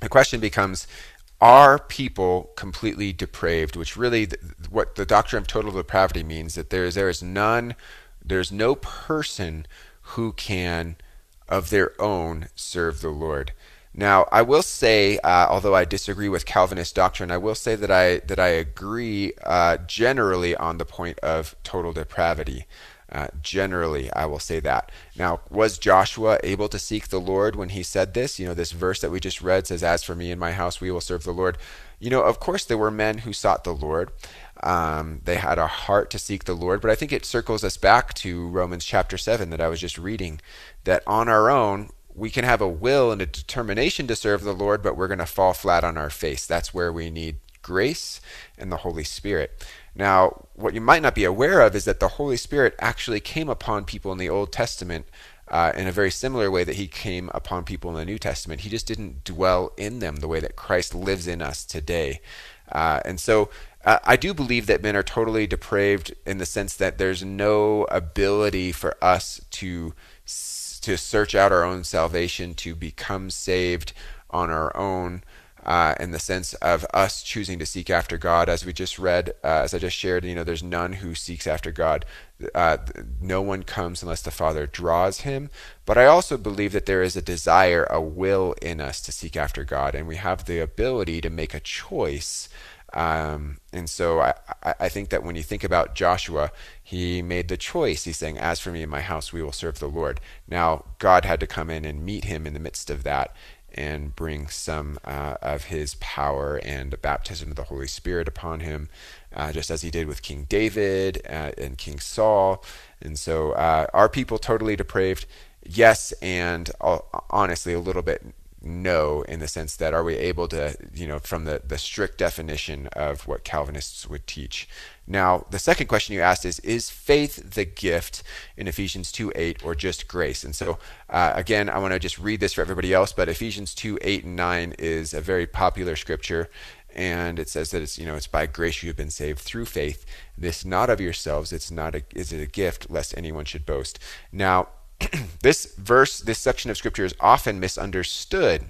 the question becomes, are people completely depraved? Which really, what the doctrine of total depravity means that there is there is none, there's no person who can of their own serve the Lord. Now, I will say, uh, although I disagree with Calvinist doctrine, I will say that I that I agree uh, generally on the point of total depravity. Uh, generally, I will say that. Now, was Joshua able to seek the Lord when he said this? You know, this verse that we just read says, "As for me and my house, we will serve the Lord." You know, of course, there were men who sought the Lord. Um, they had a heart to seek the Lord, but I think it circles us back to Romans chapter 7 that I was just reading. That on our own, we can have a will and a determination to serve the Lord, but we're going to fall flat on our face. That's where we need grace and the Holy Spirit. Now, what you might not be aware of is that the Holy Spirit actually came upon people in the Old Testament uh, in a very similar way that he came upon people in the New Testament. He just didn't dwell in them the way that Christ lives in us today. Uh, and so I do believe that men are totally depraved in the sense that there's no ability for us to to search out our own salvation, to become saved on our own uh, in the sense of us choosing to seek after God. As we just read, uh, as I just shared, you know, there's none who seeks after God. Uh, no one comes unless the Father draws him. But I also believe that there is a desire, a will in us to seek after God, and we have the ability to make a choice. Um, and so I, I think that when you think about Joshua, he made the choice. He's saying, As for me and my house, we will serve the Lord. Now, God had to come in and meet him in the midst of that and bring some uh, of his power and a baptism of the Holy Spirit upon him, uh, just as he did with King David uh, and King Saul. And so, uh, are people totally depraved? Yes, and uh, honestly, a little bit no in the sense that are we able to you know from the the strict definition of what calvinists would teach? Now the second question you asked is is faith the gift in ephesians 2 8 or just grace? And so uh, again i want to just read this for everybody else but ephesians 2 8 and 9 is a very popular scripture and it says that it's you know it's by grace you have been saved through faith. This not of yourselves it's not a is it a gift lest anyone should boast. Now this verse, this section of scripture is often misunderstood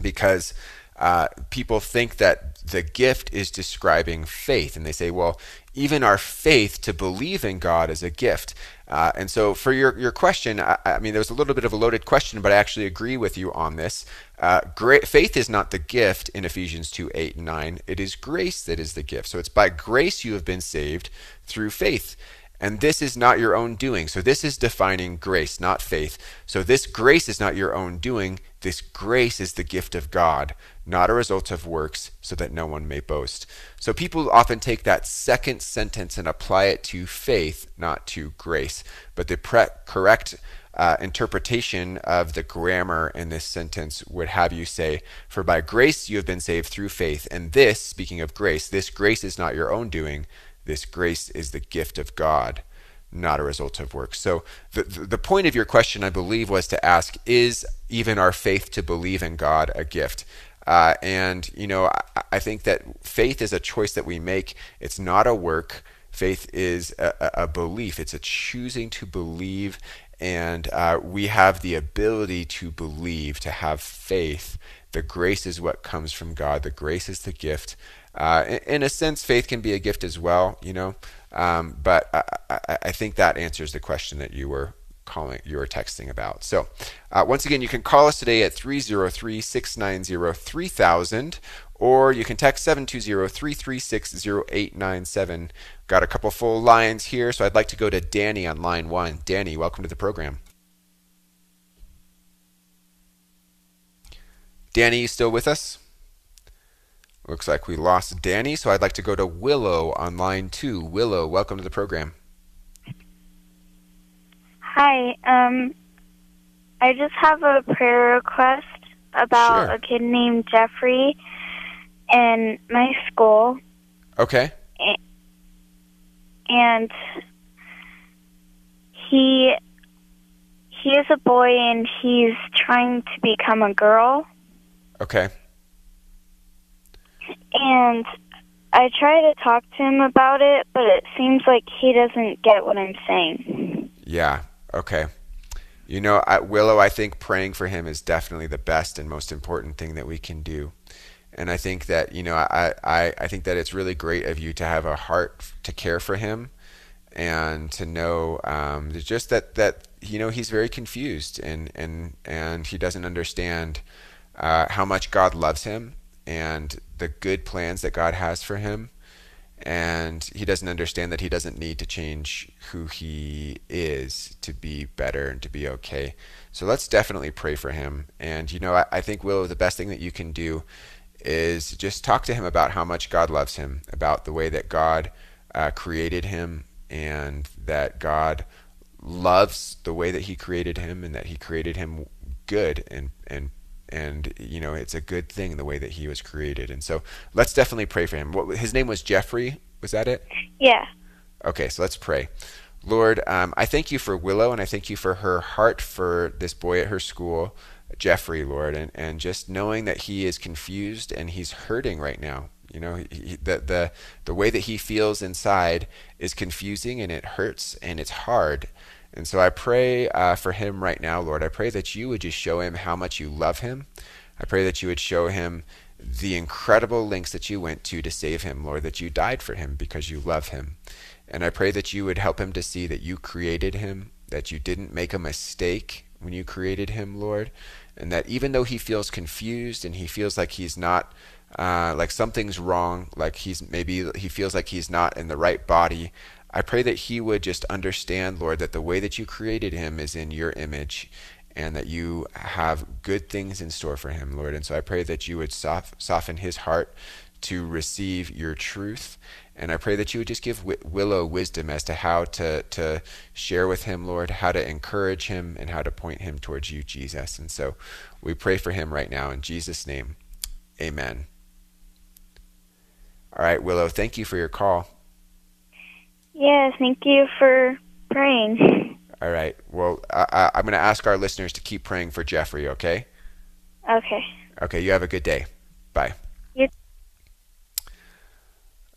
because uh, people think that the gift is describing faith. And they say, well, even our faith to believe in God is a gift. Uh, and so, for your, your question, I, I, mean, there was a little bit of a loaded question, but I actually agree with you on this. Uh, great, faith is not the gift in Ephesians 2 8 and 9. It is grace that is the gift. So, it's by grace you have been saved through faith. And this is not your own doing. So this is defining grace, not faith. So this grace is not your own doing. This grace is the gift of God, not a result of works, so that no one may boast. So people often take that second sentence and apply it to faith, not to grace. But the pre- correct uh, interpretation of the grammar in this sentence would have you say, For by grace you have been saved through faith. And this, speaking of grace, this grace is not your own doing this grace is the gift of God, not a result of works. So the, the point of your question, I believe, was to ask, is even our faith to believe in God a gift? Uh, and, you know, I, I, think that faith is a choice that we make. It's not a work. Faith is a, a belief. It's a choosing to believe. And uh, we have the ability to believe, to have faith. The grace is what comes from God. The grace is the gift uh, in, in, a sense, faith can be a gift as well, you know. Um, but I, I, I, think that answers the question that you were calling, you were texting about. So, uh, once again, you can call us today at 303-690-3000, or you can text 720-336-0897. Got a couple full lines here, so I'd like to go to Danny on line one. Danny, welcome to the program. Danny, you still with us? Looks like we lost Danny, so I'd like to go to Willow on line two. Willow, welcome to the program. Hi. Um, I just have a prayer request about sure. a kid named Jeffrey in my school. Okay. And he he is a boy and he's trying to become a girl. Okay. And I try to talk to him about it, but it seems like he doesn't get what I'm saying. Yeah. Okay. You know, I, Willow, I think praying for him is definitely the best and most important thing that we can do. And I think that, you know, I, I, I think that it's really great of you to have a heart to care for him and to know um, just that, that, you know, he's very confused and, and, and he doesn't understand uh, how much God loves him and the good plans that God has for him. And he doesn't understand that he doesn't need to change who he is to be better and to be okay. So let's definitely pray for him. And, you know, I, I think, Willow, the best thing that you can do is just talk to him about how much God loves him, about the way that God uh, created him, and that God loves the way that he created him, and that he created him good and and and you know it's a good thing the way that he was created. And so let's definitely pray for him. What his name was Jeffrey. Was that it? Yeah. Okay, so let's pray. Lord, um, I thank you for Willow, and I thank you for her heart for this boy at her school, Jeffrey, Lord, and, and just knowing that he is confused and he's hurting right now. You know, he, the, the, the way that he feels inside is confusing and it hurts and it's hard. And so I pray uh, for him right now, Lord. I pray that you would just show him how much you love him. I pray that you would show him the incredible lengths that you went to to save him, Lord, that you died for him because you love him. And I pray that you would help him to see that you created him, that you didn't make a mistake when you created him, Lord, and that even though he feels confused and he feels like he's not, uh, like something's wrong, like he's maybe he feels like he's not in the right body, I pray that he would just understand, Lord, that the way that you created him is in your image and that you have good things in store for him, Lord. And so I pray that you would soften his heart to receive your truth. And I pray that you would just give Willow wisdom as to how to, to share with him, Lord, how to encourage him, and how to point him towards you, Jesus. And so we pray for him right now in Jesus' name. Amen. All right, Willow, thank you for your call. Yeah, thank you for praying. All right. Well, I, am going to ask our listeners to keep praying for Jeffrey, okay? Okay. Okay, you have a good day. Bye.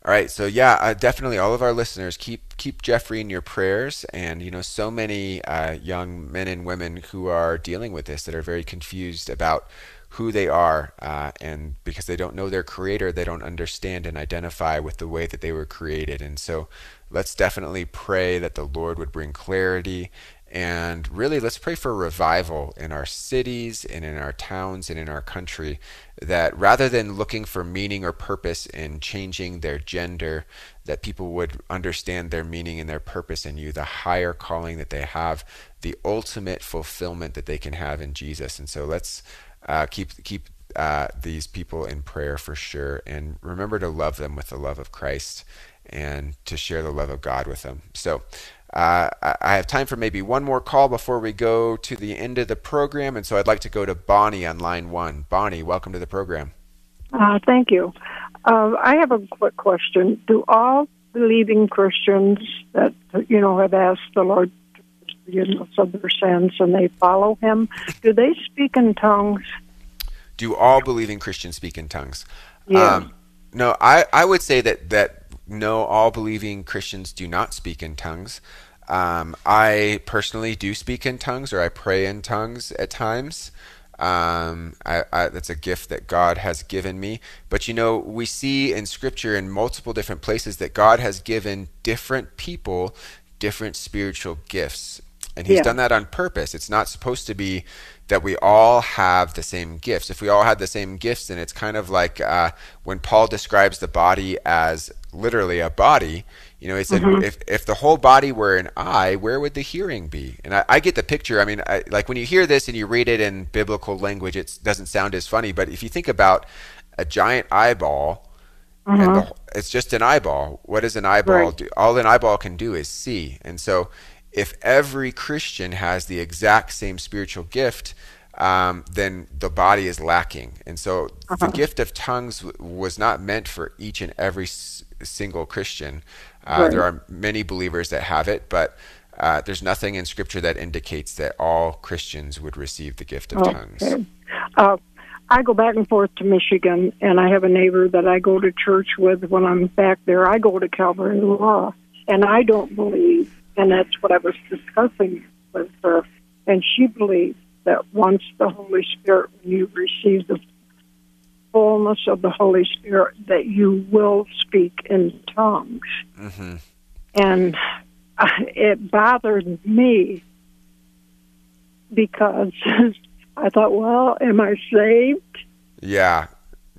All right, so yeah, uh, definitely all of our listeners keep keep Jeffrey in your prayers, and you know, so many uh, young men and women who are dealing with this that are very confused about who they are, uh, and because they don't know their creator, they don't understand and identify with the way that they were created, and so let's definitely pray that the Lord would bring clarity. And really, let's pray for revival in our cities and in our towns and in our country. That rather than looking for meaning or purpose in changing their gender, that people would understand their meaning and their purpose in you, the higher calling that they have, the ultimate fulfillment that they can have in Jesus. And so let's uh, keep keep uh, these people in prayer for sure, and remember to love them with the love of Christ and to share the love of God with them. So uh, I have time for maybe one more call before we go to the end of the program, and so I'd like to go to Bonnie on line one. Bonnie, welcome to the program. Uh, thank you. Uh, I have a quick question. Do all believing Christians that you know have asked the Lord us of their sins and they follow Him, do they speak in tongues? Do all believing Christians speak in tongues? Yeah. Um, no, I, I would say that that no, all believing Christians do not speak in tongues. Um, I personally do speak in tongues, or I pray in tongues at times. Um, I, I, that's a gift that God has given me. But you know, we see in Scripture in multiple different places that God has given different people different spiritual gifts. And He's yeah. done that on purpose. It's not supposed to be that we all have the same gifts. If we all had the same gifts, then it's kind of like uh, when Paul describes the body as literally a body. You know, he said, mm-hmm. if, if the whole body were an eye, where would the hearing be? And I, I get the picture. I mean, I, like when you hear this and you read it in biblical language, it doesn't sound as funny. But if you think about a giant eyeball, mm-hmm. and the, it's just an eyeball. What does an eyeball right. do? All an eyeball can do is see. And so, if every Christian has the exact same spiritual gift, um, then the body is lacking. And so uh-huh. the gift of tongues w- was not meant for each and every s- single Christian. Uh, right. There are many believers that have it, but uh, there's nothing in Scripture that indicates that all Christians would receive the gift of okay. tongues. Uh, I go back and forth to Michigan, and I have a neighbor that I go to church with when I'm back there. I go to Calvary Law, and I don't believe, and that's what I was discussing with her, and she believes that once the Holy Spirit, when you receive the fullness of the Holy Spirit, that you will speak in tongues. Mm-hmm. And it bothered me because I thought, well, am I saved? Yeah,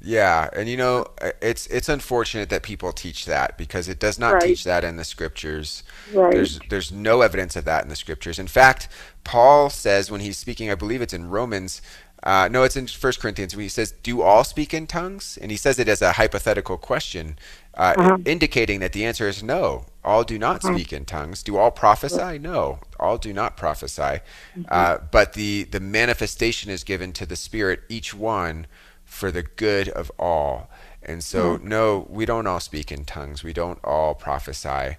yeah, and you know, it's it's unfortunate that people teach that because it does not right. teach that in the scriptures. Right. There's there's no evidence of that in the scriptures. In fact, Paul says when he's speaking, I believe it's in Romans. Uh, no, it's in First Corinthians when he says, "Do all speak in tongues?" And he says it as a hypothetical question. uh, Uh-huh. indicating that the answer is no. All do not Uh-huh. speak in tongues. Do all prophesy? No, all do not prophesy. Mm-hmm. Uh, but the the manifestation is given to the Spirit, each one, for the good of all. And so, Mm-hmm. no, we don't all speak in tongues. We don't all prophesy.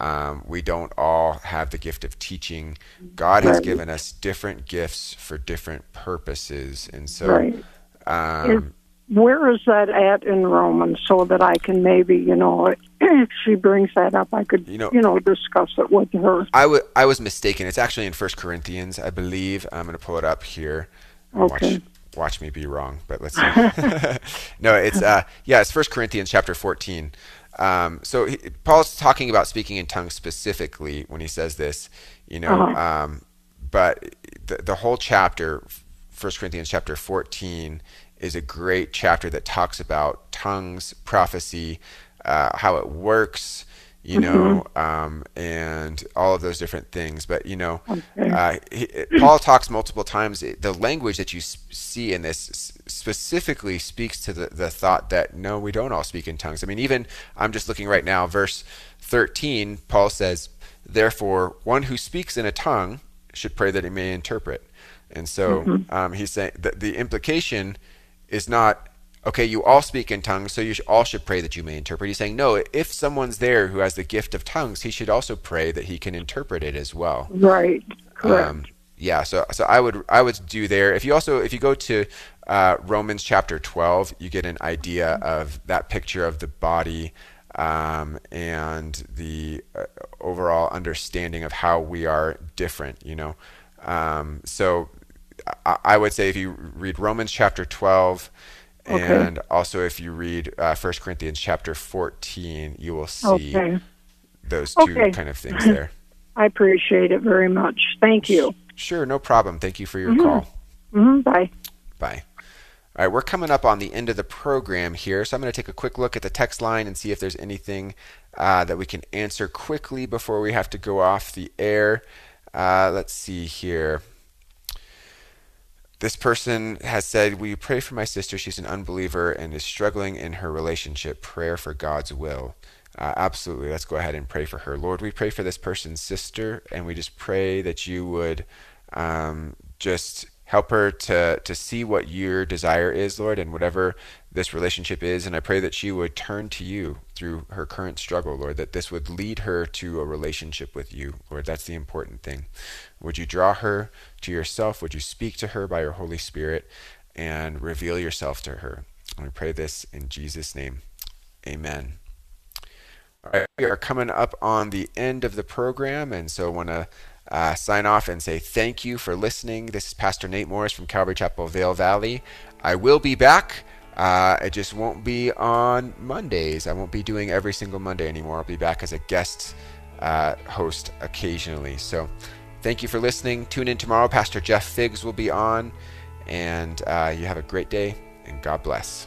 Um, we don't all have the gift of teaching. God has Right. given us different gifts for different purposes, and so. Right. Um, Where is that at in Romans so that I can maybe, you know, if she brings that up, I could, You you know- know, discuss it with her. I was mistaken. It's actually in First Corinthians, I believe. I'm going to pull it up here. Okay. Watch, watch me be wrong, but let's see. no, it's uh, yeah, it's First Corinthians chapter 14. Um, so he, Paul's talking about speaking in tongues specifically when he says this, you know. Uh-huh. Um, but the the whole chapter, First Corinthians chapter 14, is a great chapter that talks about tongues, prophecy, uh, how it works, you know, um, and all of those different things. But you know, uh, he, Paul talks multiple times. The language that you see in this specifically speaks to the, the thought that no, we don't all speak in tongues. I mean, even I'm just looking right now, verse 13. Paul says, "Therefore, one who speaks in a tongue should pray that he may interpret." And so um, he's saying that the implication is not okay. You all speak in tongues, so you all should pray that you may interpret. He's saying no. If someone's there who has the gift of tongues, he should also pray that he can interpret it as well. Right. Correct. Um, yeah, so so I would I would do there. If you also if you go to uh, Romans chapter twelve, you get an idea of that picture of the body um, and the uh, overall understanding of how we are different. You know, um, so I, I would say if you read Romans chapter twelve. Okay. And also, if you read uh, 1 Corinthians chapter 14, you will see Okay. those two Okay. kind of things there. I appreciate it very much. Thank you. Sure, no problem. Thank you for your call. hmm Bye. Bye. All right, we're coming up on the end of the program here, so I'm going to take a quick look at the text line and see if there's anything uh, that we can answer quickly before we have to go off the air. Uh, let's see here. This person has said, Will you pray for my sister? She's an unbeliever and is struggling in her relationship. Prayer for God's will. Uh, absolutely. Let's go ahead and pray for her. Lord, we pray for this person's sister, and we just pray that you would um, just help her to, to see what your desire is, Lord, and whatever this relationship is. And I pray that she would turn to you through her current struggle, Lord, that this would lead her to a relationship with you, Lord. That's the important thing. Would you draw her to yourself? Would you speak to her by your Holy Spirit and reveal yourself to her? And we pray this in Jesus' name. Amen. All right, we are coming up on the end of the program, and so I want to uh, sign off and say thank you for listening. This is Pastor Nate Morris from Calvary Chapel, Vail Valley. I will be back. Uh, it just won't be on Mondays. I won't be doing every single Monday anymore. I'll be back as a guest uh, host occasionally. So thank you for listening. Tune in tomorrow. Pastor Jeff Figs will be on, and uh, you have a great day, and God bless.